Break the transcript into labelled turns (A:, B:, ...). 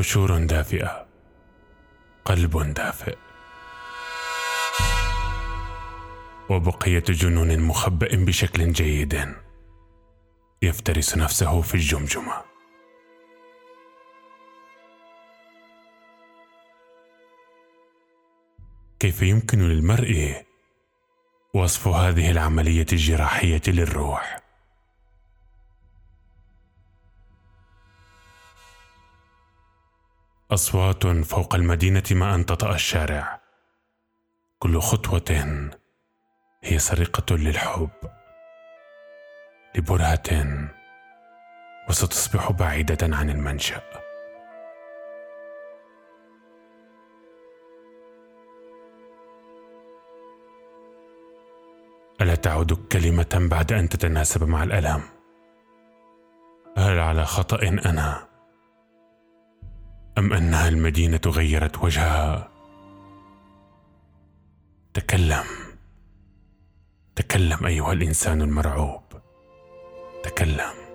A: قشور دافئة قلب دافئ. وبقية جنون مخبأ بشكل جيد يفترس نفسه في الجمجمة. كيف يمكن للمرء وصف هذه العملية الجراحية للروح؟ أصوات فوق المدينة ما أن تطأ الشارع. كل خطوة هي سرقة للحب. لبرهة وستصبح بعيدة عن المنشأ. ألا تعد كلمة بعد أن تتناسب مع الألم؟ هل على خطأ أنا؟ أم انها المدينة غيرت وجهها؟ تكلم. تكلم أيها الإنسان المرعوب. تكلم.